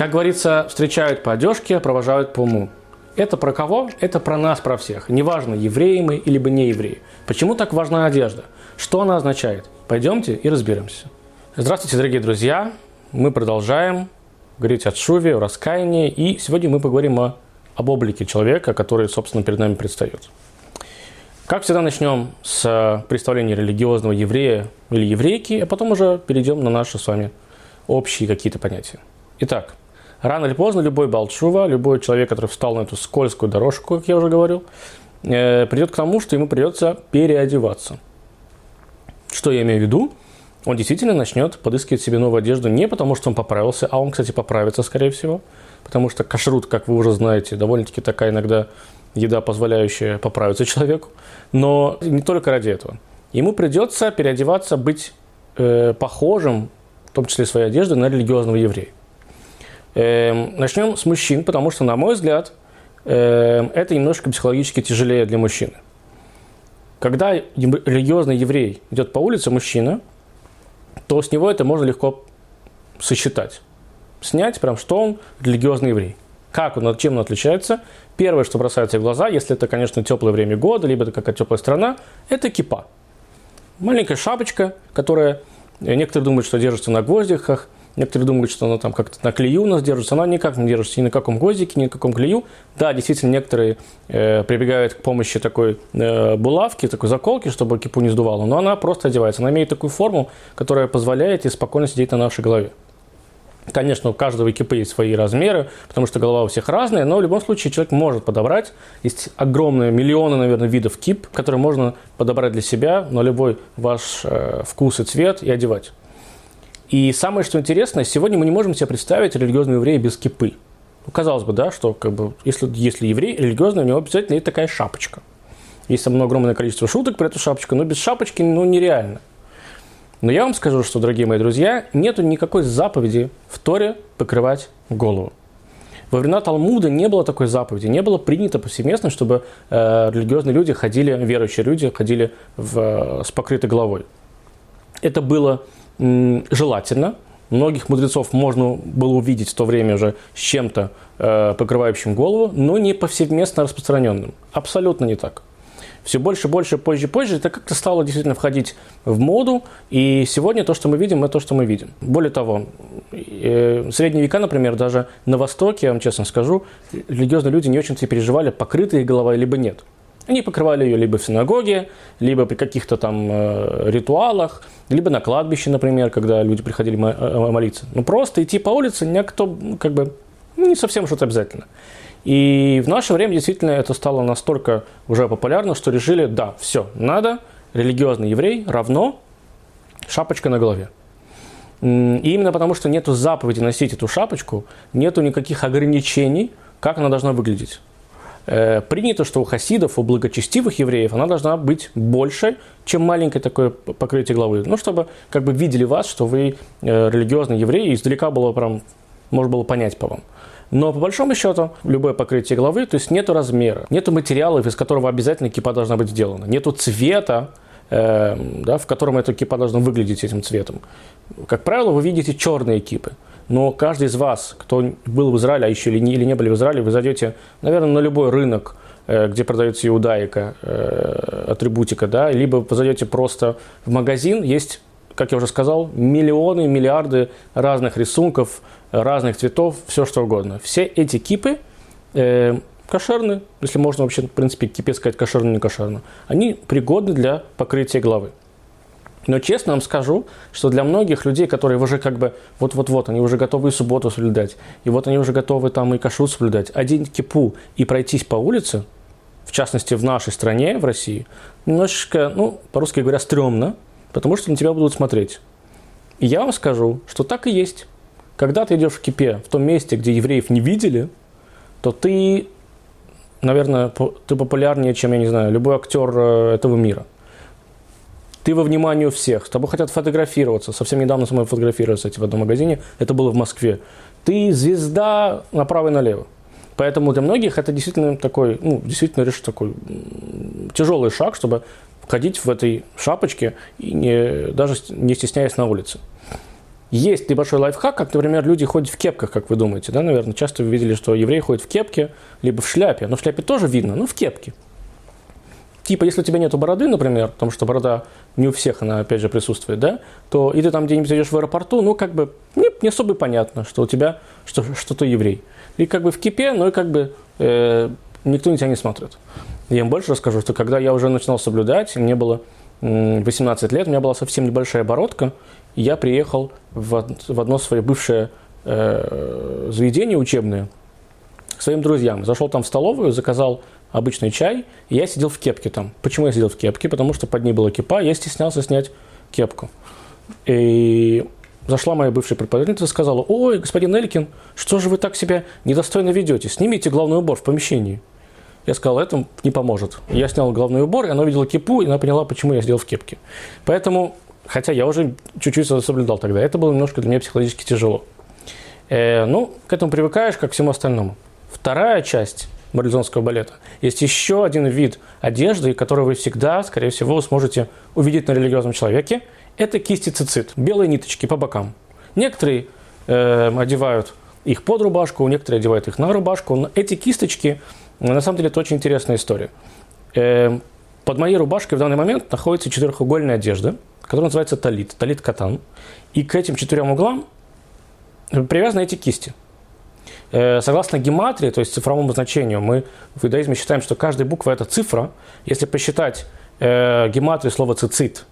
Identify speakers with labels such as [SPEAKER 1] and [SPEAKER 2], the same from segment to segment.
[SPEAKER 1] Как говорится, встречают по одежке, провожают по уму. Это про кого? Это про нас, про всех. Неважно, евреи мы или не евреи. Почему так важна одежда? Что она означает? Пойдемте и разберемся. Здравствуйте, дорогие друзья. Мы продолжаем говорить о шуве, о раскаянии. И сегодня мы поговорим о, об облике человека, который, собственно, перед нами предстает. Как всегда, начнем с представления религиозного еврея или еврейки, а потом уже перейдем на наши с вами общие какие-то понятия. Итак, рано или поздно любой балчува, любой человек, который встал на эту скользкую дорожку, как я уже говорил, э, придет к тому, что ему придется переодеваться. Что я имею в виду? Он действительно начнет подыскивать себе новую одежду не потому, что он поправился, а он, кстати, поправится, скорее всего, потому что кашрут, как вы уже знаете, довольно-таки такая иногда еда, позволяющая поправиться человеку, но не только ради этого. Ему придется переодеваться, быть э, похожим, в том числе своей одеждой, на религиозного еврея. Э, начнем с мужчин, потому что, на мой взгляд, э, это немножко психологически тяжелее для мужчины. Когда религиозный еврей идет по улице, мужчина, то с него это можно легко сосчитать. Снять, прям, что он религиозный еврей. Как он, чем он отличается? Первое, что бросается в глаза, если это, конечно, теплое время года, либо это какая-то теплая страна, это кипа. Маленькая шапочка, которая, э, некоторые думают, что держится на гвоздиках, некоторые думают, что она там как-то на клею у нас держится, она никак не держится ни на каком гвоздике, ни на каком клею. Да, действительно, некоторые э, прибегают к помощи такой э, булавки, такой заколки, чтобы кипу не сдувало, но она просто одевается. Она имеет такую форму, которая позволяет ей спокойно сидеть на нашей голове. Конечно, у каждого экипа есть свои размеры, потому что голова у всех разная, но в любом случае человек может подобрать. Есть огромные миллионы, наверное, видов кип, которые можно подобрать для себя на любой ваш э, вкус и цвет и одевать. И самое, что интересно, сегодня мы не можем себе представить религиозного еврея без кипы. Ну, казалось бы, да, что как бы, если, если еврей религиозный, у него обязательно есть такая шапочка. Есть там огромное количество шуток про эту шапочку, но без шапочки ну, нереально. Но я вам скажу, что, дорогие мои друзья, нету никакой заповеди в Торе покрывать голову. Во времена Талмуда не было такой заповеди, не было принято повсеместно, чтобы э, религиозные люди ходили, верующие люди ходили в, э, с покрытой головой. Это было желательно. Многих мудрецов можно было увидеть в то время уже с чем-то э, покрывающим голову, но не повсеместно распространенным. Абсолютно не так все больше, больше, позже, позже, это как-то стало действительно входить в моду, и сегодня то, что мы видим, это то, что мы видим. Более того, э, средние века, например, даже на Востоке, я вам честно скажу, религиозные люди не очень-то переживали, покрытая голова либо нет. Они покрывали ее либо в синагоге, либо при каких-то там э, ритуалах, либо на кладбище, например, когда люди приходили э, молиться. Ну, просто идти по улице никто, ну, как бы, ну, не совсем что-то обязательно. И в наше время действительно это стало настолько уже популярно, что решили, да, все, надо, религиозный еврей равно шапочка на голове. И именно потому, что нету заповеди носить эту шапочку, нету никаких ограничений, как она должна выглядеть. Э, принято, что у хасидов, у благочестивых евреев она должна быть больше, чем маленькое такое покрытие головы. Ну, чтобы как бы видели вас, что вы э, религиозный еврей, и издалека было прям, можно было понять по вам. Но по большому счету, любое покрытие головы, то есть нету размера, нету материалов, из которого обязательно кипа должна быть сделана, нету цвета, э, да, в котором эта кипа должна выглядеть этим цветом. Как правило, вы видите черные кипы. Но каждый из вас, кто был в Израиле, а еще или не, или не были в Израиле, вы зайдете, наверное, на любой рынок, э, где продается иудаика, э, атрибутика, да, либо зайдете просто в магазин, есть как я уже сказал, миллионы, миллиарды разных рисунков, разных цветов, все что угодно. Все эти кипы э, кошерны, если можно вообще, в принципе, кипе сказать кошерно, не кошерно, они пригодны для покрытия головы. Но честно вам скажу, что для многих людей, которые уже как бы вот-вот-вот, они уже готовы и субботу соблюдать, и вот они уже готовы там и кашрут соблюдать, один кипу и пройтись по улице, в частности в нашей стране, в России, немножечко, ну, по-русски говоря, стрёмно, потому что на тебя будут смотреть. И я вам скажу, что так и есть. Когда ты идешь в кипе, в том месте, где евреев не видели, то ты, наверное, ты популярнее, чем, я не знаю, любой актер э, этого мира. Ты во внимании у всех, с тобой хотят фотографироваться. Совсем недавно со мной фотографировались кстати, в одном магазине, это было в Москве. Ты звезда направо и налево. Поэтому для многих это действительно такой, ну, действительно, решит такой тяжелый шаг, чтобы ходить в этой шапочке, и не, даже не стесняясь на улице. Есть небольшой лайфхак, как, например, люди ходят в кепках, как вы думаете, да, наверное, часто вы видели, что евреи ходят в кепке, либо в шляпе, но в шляпе тоже видно, но в кепке. Типа, если у тебя нету бороды, например, потому что борода не у всех, она опять же присутствует, да, то и ты там где-нибудь идешь в аэропорту, ну, как бы не, не особо понятно, что у тебя, что, что ты еврей. И как бы в кипе, ну и как бы э, никто на тебя не смотрит. Я им больше расскажу, что когда я уже начинал соблюдать, мне было 18 лет, у меня была совсем небольшая бородка, и я приехал в, в одно свое бывшее э, заведение учебное к своим друзьям. Зашел там в столовую, заказал обычный чай, и я сидел в кепке там. Почему я сидел в кепке? Потому что под ней была кепа, я стеснялся снять кепку. И зашла моя бывшая преподавательница и сказала, ой, господин Элькин, что же вы так себя недостойно ведете? Снимите главный убор в помещении. Я сказал, это не поможет. Я снял главный убор, и она увидела кипу, и она поняла, почему я сидел в кепке. Поэтому, хотя я уже чуть-чуть соблюдал тогда, это было немножко для меня психологически тяжело. Э, ну, к этому привыкаешь, как к всему остальному. Вторая часть марлезонского балета. Есть еще один вид одежды, который вы всегда, скорее всего, сможете увидеть на религиозном человеке. Это кисти цицит, белые ниточки по бокам. Некоторые э, одевают их под рубашку, некоторые одевают их на рубашку. Но эти кисточки на самом деле это очень интересная история. Эм, под моей рубашкой в данный момент находится четырехугольная одежда, которая называется талит, талит катан. И к этим четырем углам привязаны эти кисти. Э, согласно гематрии, то есть цифровому значению, мы в иудаизме считаем, что каждая буква – это цифра. Если посчитать э, гематрию слова «цицит»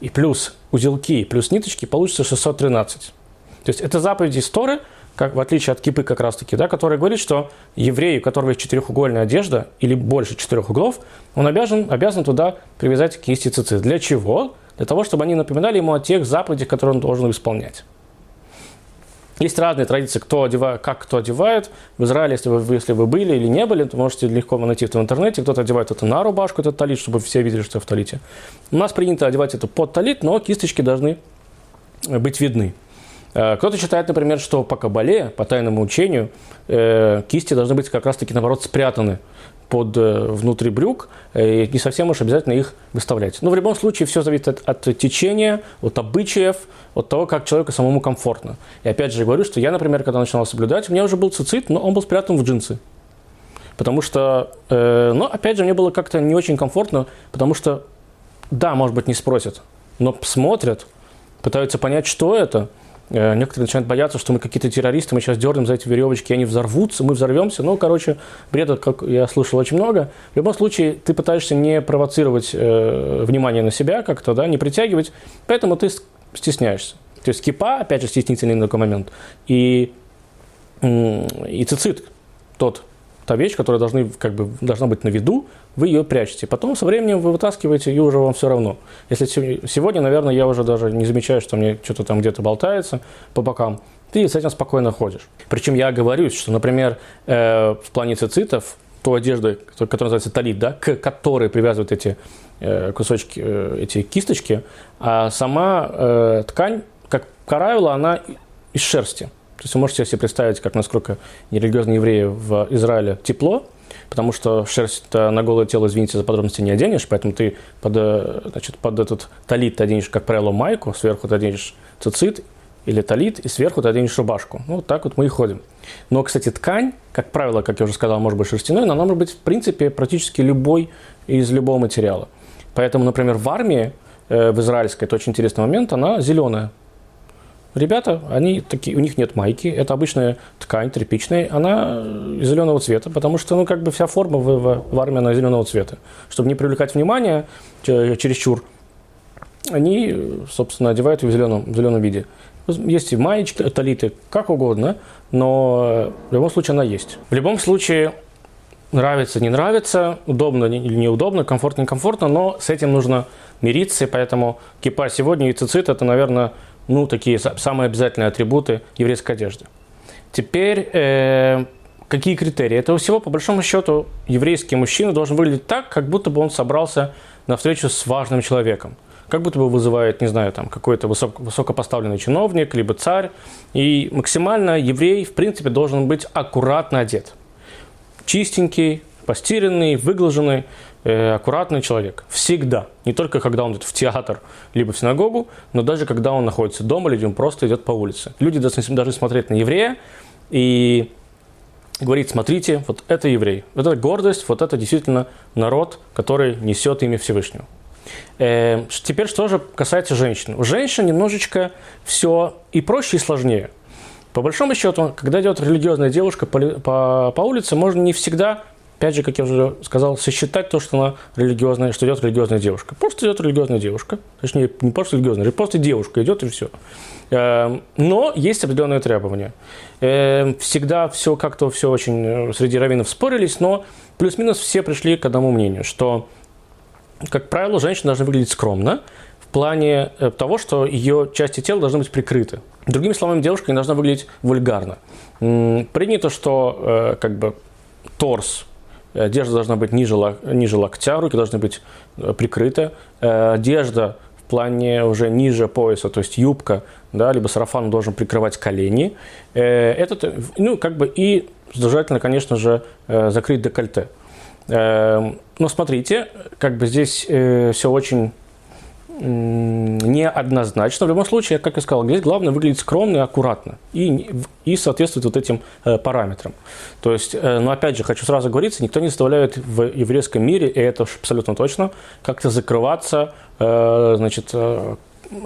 [SPEAKER 1] и плюс узелки, плюс ниточки, получится 613. То есть это заповеди истории, как, в отличие от кипы как раз-таки, да, который говорит, что еврей, у которого есть четырехугольная одежда или больше четырех углов, он обязан, обязан туда привязать кисти цицит. Для чего? Для того, чтобы они напоминали ему о тех заповедях, которые он должен исполнять. Есть разные традиции, кто одевает, как кто одевает. В Израиле, если вы, если вы были или не были, то можете легко найти это в интернете. Кто-то одевает это на рубашку, этот талит, чтобы все видели, что в талите. У нас принято одевать это под талит, но кисточки должны быть видны. Э, кто-то считает, например, что по кабале, по тайному учению, э, кисти должны быть как раз-таки, наоборот, спрятаны под э, внутри брюк, и не совсем уж обязательно их выставлять. Но в любом случае все зависит от, от течения, от обычаев, от того, как человеку самому комфортно. И опять же говорю, что я, например, когда начинал соблюдать, у меня уже был цицит, но он был спрятан в джинсы. Потому что, э, но опять же, мне было как-то не очень комфортно, потому что, да, может быть, не спросят, но смотрят, пытаются понять, что это – Э, некоторые начинают бояться, что мы какие-то террористы, мы сейчас дернем за эти веревочки, они взорвутся, мы взорвемся. Ну, короче, бреда, как я слышал очень много. В любом случае, ты пытаешься не провоцировать э, внимание на себя как-то, да, не притягивать, поэтому ты стесняешься. То есть кипа, опять же, стеснительный такой момент, и, и цицит, тот та вещь, которая должны, как бы, должна быть на виду, вы ее прячете. Потом со временем вы вытаскиваете, и уже вам все равно. Если сегодня, наверное, я уже даже не замечаю, что мне что-то там где-то болтается по бокам, ты с этим спокойно ходишь. Причем я оговорюсь, что, например, э, в плане цицитов, ту одежду, которая называется талит, да, к которой привязывают эти э, кусочки, э, эти кисточки, а сама э, ткань, как правило, она из шерсти. То есть вы можете себе представить, как насколько нерелигиозные евреи в Израиле тепло, потому что шерсть на голое тело, извините за подробности, не оденешь, поэтому ты под, э, значит, под этот талит ты оденешь, как правило, майку, сверху ты оденешь цицит или талит, и сверху ты оденешь рубашку. Ну, вот так вот мы и ходим. Но, кстати, ткань, как правило, как я уже сказал, может быть шерстяной, но она может быть, в принципе, практически любой из любого материала. Поэтому, например, в армии, э, в израильской, это очень интересный момент, она зеленая. Ребята, они такие, у них нет майки, это обычная ткань тряпичная, она зеленого цвета, потому что, ну, как бы вся форма в, в, в армии, она зеленого цвета. Чтобы не привлекать внимание чересчур, они, собственно, одевают ее в зеленом, в зеленом виде. Есть и маечки, талиты, как угодно, но в любом случае она есть. В любом случае, нравится, не нравится, удобно или неудобно, комфортно, некомфортно, но с этим нужно мириться, и поэтому кипа сегодня и цицит – это, наверное, ну, такие самые обязательные атрибуты еврейской одежды. Теперь, э, какие критерии? Этого всего, по большому счету, еврейский мужчина должен выглядеть так, как будто бы он собрался на встречу с важным человеком. Как будто бы вызывает, не знаю, там какой-то высок, высокопоставленный чиновник, либо царь. И максимально еврей, в принципе, должен быть аккуратно одет. Чистенький, постиранный, выглаженный, аккуратный человек. Всегда. Не только когда он идет в театр, либо в синагогу, но даже когда он находится дома, или он просто идет по улице. Люди должны смотреть на еврея и говорить, смотрите, вот это еврей, вот это гордость, вот это действительно народ, который несет имя Всевышнего. Э, теперь что же касается женщин. У женщин немножечко все и проще, и сложнее. По большому счету, когда идет религиозная девушка по, по, по улице, можно не всегда, опять же, как я уже сказал, сосчитать то, что она религиозная, что идет религиозная девушка. Просто идет религиозная девушка. Точнее, не просто религиозная, просто девушка идет и все. Э, но есть определенные требования. Э, всегда все как-то все очень среди раввинов спорились, но плюс-минус все пришли к одному мнению, что как правило, женщина должна выглядеть скромно в плане э, того, что ее части тела должны быть прикрыты. Другими словами, девушка не должна выглядеть вульгарно. Принято, что э, как бы торс, одежда должна быть ниже, ниже локтя, руки должны быть э, прикрыты. Одежда в плане уже ниже пояса, то есть юбка, да, либо сарафан должен прикрывать колени. Это, ну, как бы и желательно, конечно же, закрыть декольте. Эм, но смотрите, как бы здесь э, все очень неоднозначно. В любом случае, как я сказал, здесь главное выглядеть скромно и аккуратно и, и соответствовать вот этим э, параметрам. То есть, э, но опять же, хочу сразу говориться, никто не заставляет в еврейском мире, и это абсолютно точно, как-то закрываться, значит,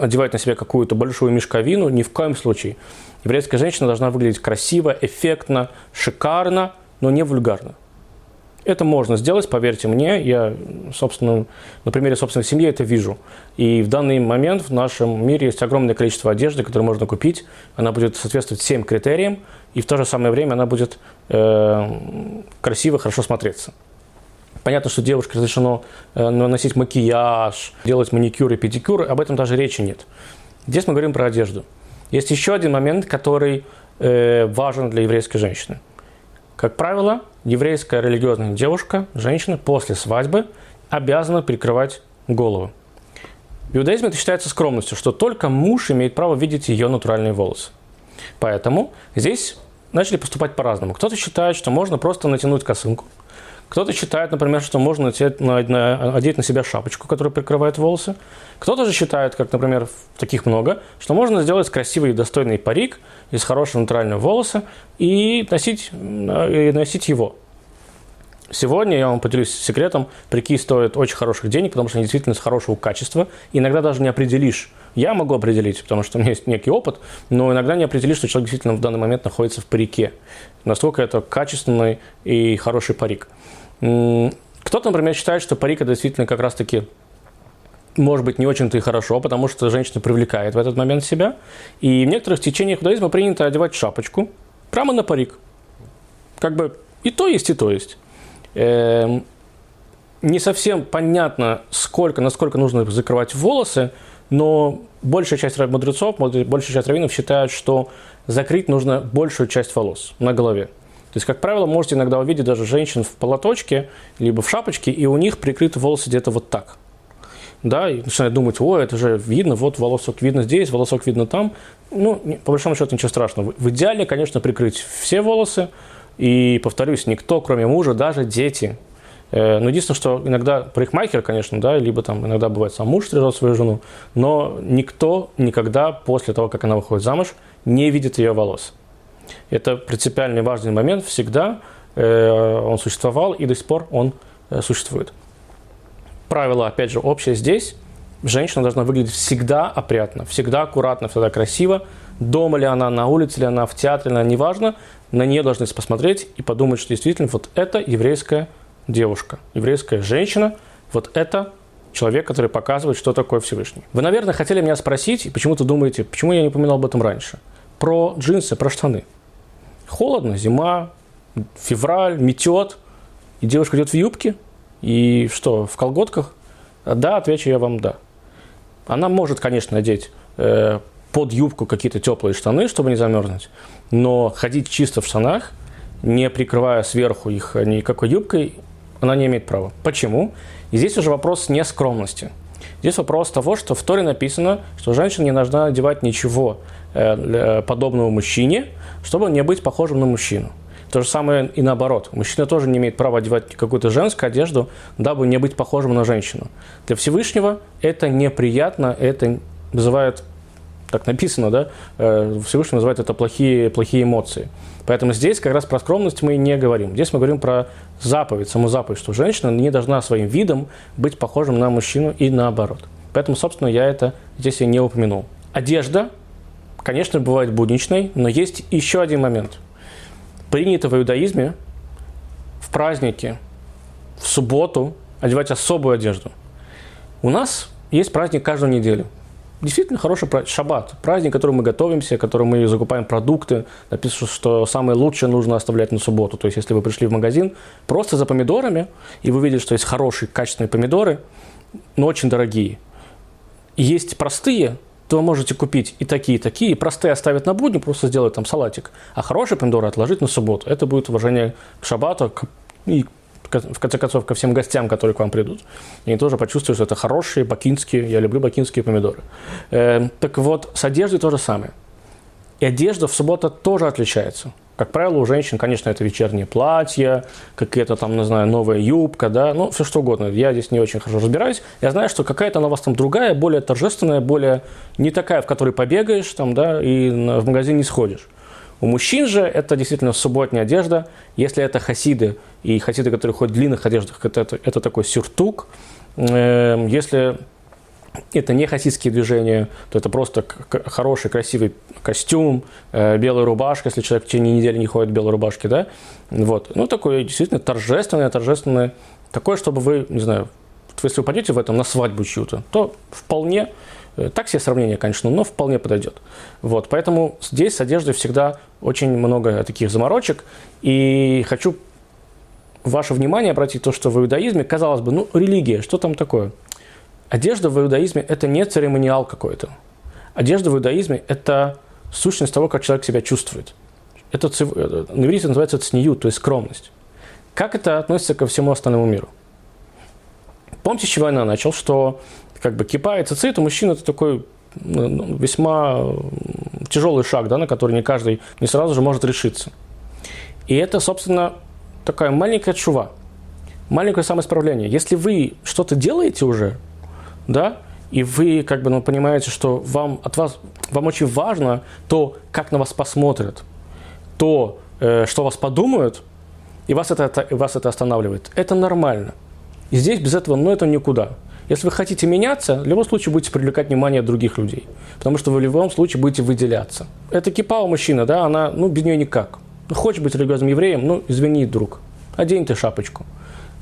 [SPEAKER 1] одевать на себя какую-то большую мешковину, ни в коем случае. Еврейская женщина должна выглядеть красиво, эффектно, шикарно, но не вульгарно. Это можно сделать, поверьте мне, я собственно, на примере собственной семьи это вижу. И в данный момент в нашем мире есть огромное количество одежды, которую можно купить. Она будет соответствовать всем критериям, и в то же самое время она будет э, красиво, хорошо смотреться. Понятно, что девушке разрешено э, наносить макияж, делать маникюр и педикюр, об этом даже речи нет. Здесь мы говорим про одежду. Есть еще один момент, который э, важен для еврейской женщины – как правило, еврейская религиозная девушка, женщина после свадьбы обязана прикрывать голову. В иудаизме это считается скромностью, что только муж имеет право видеть ее натуральные волосы. Поэтому здесь начали поступать по-разному. Кто-то считает, что можно просто натянуть косынку, кто-то считает, например, что можно одеть на, на, одеть на себя шапочку, которая прикрывает волосы. Кто-то же считает, как, например, таких много, что можно сделать красивый и достойный парик из хорошего натурального волоса и носить, и носить его. Сегодня я вам поделюсь секретом. Парики стоят очень хороших денег, потому что они действительно с хорошего качества. Иногда даже не определишь. Я могу определить, потому что у меня есть некий опыт, но иногда не определишь, что человек действительно в данный момент находится в парике. Насколько это качественный и хороший парик. Кто-то, например, считает, что парик это действительно как раз-таки может быть, не очень-то и хорошо, потому что женщина привлекает в этот момент себя. И в некоторых течениях иудаизма принято одевать шапочку прямо на парик. Как бы и то есть, и то есть. Эм, не совсем понятно, сколько, насколько нужно закрывать волосы, но большая часть мудрецов, большая часть раввинов считают, что закрыть нужно большую часть волос на голове. То есть, как правило, можете иногда увидеть даже женщин в полоточке, либо в шапочке, и у них прикрыты волосы где-то вот так. Да, и начинают думать, о, это же видно, вот волосок видно здесь, волосок видно там. Ну, по большому счету, ничего страшного. В идеале, конечно, прикрыть все волосы. И, повторюсь, никто, кроме мужа, даже дети. Э, но единственное, что иногда парикмахер, конечно, да, либо там иногда бывает сам муж стрижет свою жену, но никто никогда после того, как она выходит замуж, не видит ее волос. Это принципиальный важный момент всегда. Э, он существовал и до сих пор он э, существует. Правило, опять же, общее здесь. Женщина должна выглядеть всегда опрятно, всегда аккуратно, всегда красиво. Дома ли она, на улице ли она, в театре ли она, неважно. На нее должны посмотреть и подумать, что действительно вот это еврейская девушка, еврейская женщина, вот это человек, который показывает, что такое Всевышний. Вы, наверное, хотели меня спросить, почему-то думаете, почему я не упоминал об этом раньше, про джинсы, про штаны. Холодно, зима, февраль, метет, и девушка идет в юбке, и что, в колготках? Да, отвечу я вам да. Она может, конечно, надеть э, под юбку какие-то теплые штаны, чтобы не замерзнуть, но ходить чисто в штанах, не прикрывая сверху их никакой юбкой, она не имеет права. Почему? И здесь уже вопрос не скромности. Здесь вопрос того, что в Торе написано, что женщина не должна одевать ничего подобного мужчине, чтобы не быть похожим на мужчину. То же самое и наоборот. Мужчина тоже не имеет права одевать какую-то женскую одежду, дабы не быть похожим на женщину. Для Всевышнего это неприятно, это вызывает, так написано, да, э, Всевышний называет это плохие, плохие эмоции. Поэтому здесь как раз про скромность мы не говорим. Здесь мы говорим про заповедь, саму заповедь, что женщина не должна своим видом быть похожим на мужчину и наоборот. Поэтому, собственно, я это здесь и не упомянул. Одежда, конечно, бывает будничной, но есть еще один момент. Принято в иудаизме в праздники, в субботу одевать особую одежду. У нас есть праздник каждую неделю – действительно хороший праздник, шаббат, праздник, который мы готовимся, который мы закупаем продукты. Написано, что самое лучшее нужно оставлять на субботу. То есть, если вы пришли в магазин просто за помидорами, и вы видите, что есть хорошие, качественные помидоры, но очень дорогие. Есть простые, то вы можете купить и такие, и такие. Простые оставить на будни, просто сделать там салатик. А хорошие помидоры отложить на субботу. Это будет уважение к шаббату к, и в конце концов, ко всем гостям, которые к вам придут. И они тоже почувствуют, что это хорошие бакинские, я люблю бакинские помидоры. Э, так вот, с одеждой то же самое. И одежда в субботу тоже отличается. Как правило, у женщин, конечно, это вечернее платье, какая-то там, не знаю, новая юбка, да, ну, все что угодно. Я здесь не очень хорошо разбираюсь. Я знаю, что какая-то она у вас там другая, более торжественная, более не такая, в которой побегаешь там, да, и в магазин не сходишь. У мужчин же это действительно субботняя одежда. Если это хасиды, и хасиды, которые ходят в длинных одеждах, это, это, это такой сюртук. Эм, если это не хасидские движения, то это просто хороший, красивый костюм, э, белая рубашка, если человек в течение недели не ходит в белой рубашке, да, вот, ну, такое действительно торжественное, торжественное, такое, чтобы вы, не знаю, если вы пойдете в этом на свадьбу чью-то, то вполне Э, так себе сравнение, конечно, но вполне подойдет. Вот, поэтому здесь с одеждой всегда очень много таких заморочек. И хочу ваше внимание обратить то, что в иудаизме, казалось бы, ну, религия, что там такое? Одежда в иудаизме – это не церемониал какой-то. Одежда в иудаизме – это сущность того, как человек себя чувствует. Это, э, на иврите называется цнию, то есть скромность. Как это относится ко всему остальному миру? Помните, с чего я начал, что как бы кипа и цицит у мужчин это такой ну, ну, весьма тяжелый шаг, да, на который не каждый не сразу же может решиться. И это, собственно, такая маленькая чува, маленькое самоисправление. Если вы что-то делаете уже, да, и вы как бы ну, понимаете, что вам, от вас, вам очень важно то, как на вас посмотрят, то, э, что вас подумают, и вас это, это, вас это останавливает, это нормально. И здесь без этого, ну, это никуда. Если вы хотите меняться, в любом случае будете привлекать внимание других людей. Потому что вы в любом случае будете выделяться. Это кипа у мужчины, да, она, ну, без нее никак. Ну, хочешь быть религиозным евреем, ну, извини, друг, одень ты шапочку.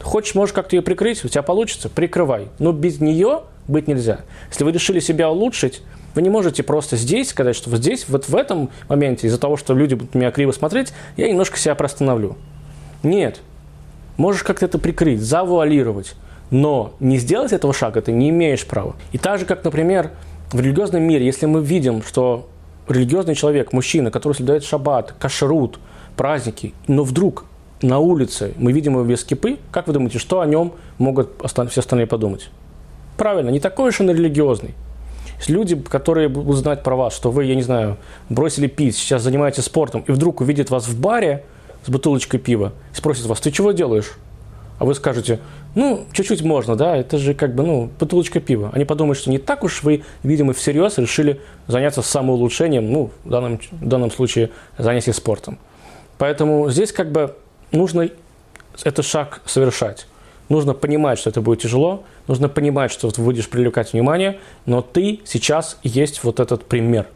[SPEAKER 1] Хочешь, можешь как-то ее прикрыть, у тебя получится, прикрывай. Но без нее быть нельзя. Если вы решили себя улучшить, вы не можете просто здесь сказать, что вот здесь, вот в этом моменте, из-за того, что люди будут меня криво смотреть, я немножко себя простановлю. Нет. Можешь как-то это прикрыть, завуалировать. Но не сделать этого шага ты не имеешь права. И так же, как, например, в религиозном мире, если мы видим, что религиозный человек, мужчина, который соблюдает шаббат, кашрут, праздники, но вдруг на улице мы видим его без кипы, как вы думаете, что о нем могут все остальные подумать? Правильно, не такой уж он религиозный. Люди, которые будут знать про вас, что вы, я не знаю, бросили пить, сейчас занимаетесь спортом, и вдруг увидят вас в баре с бутылочкой пива, и спросят вас, ты чего делаешь? А вы скажете, ну, чуть-чуть можно, да, это же как бы, ну, бутылочка пива. Они подумают, что не так уж вы, видимо, всерьез решили заняться самоулучшением, ну, в данном, в данном случае занятие спортом. Поэтому здесь как бы нужно этот шаг совершать. Нужно понимать, что это будет тяжело, нужно понимать, что ты будешь привлекать внимание, но ты сейчас есть вот этот пример.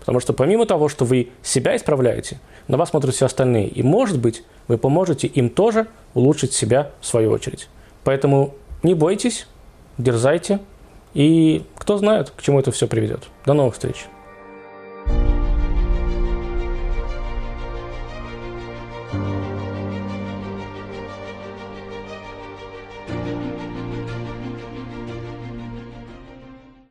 [SPEAKER 1] Потому что помимо того, что вы себя исправляете, на вас смотрят все остальные. И, может быть, вы поможете им тоже улучшить себя в свою очередь. Поэтому не бойтесь, дерзайте, и кто знает, к чему это все приведет. До новых встреч!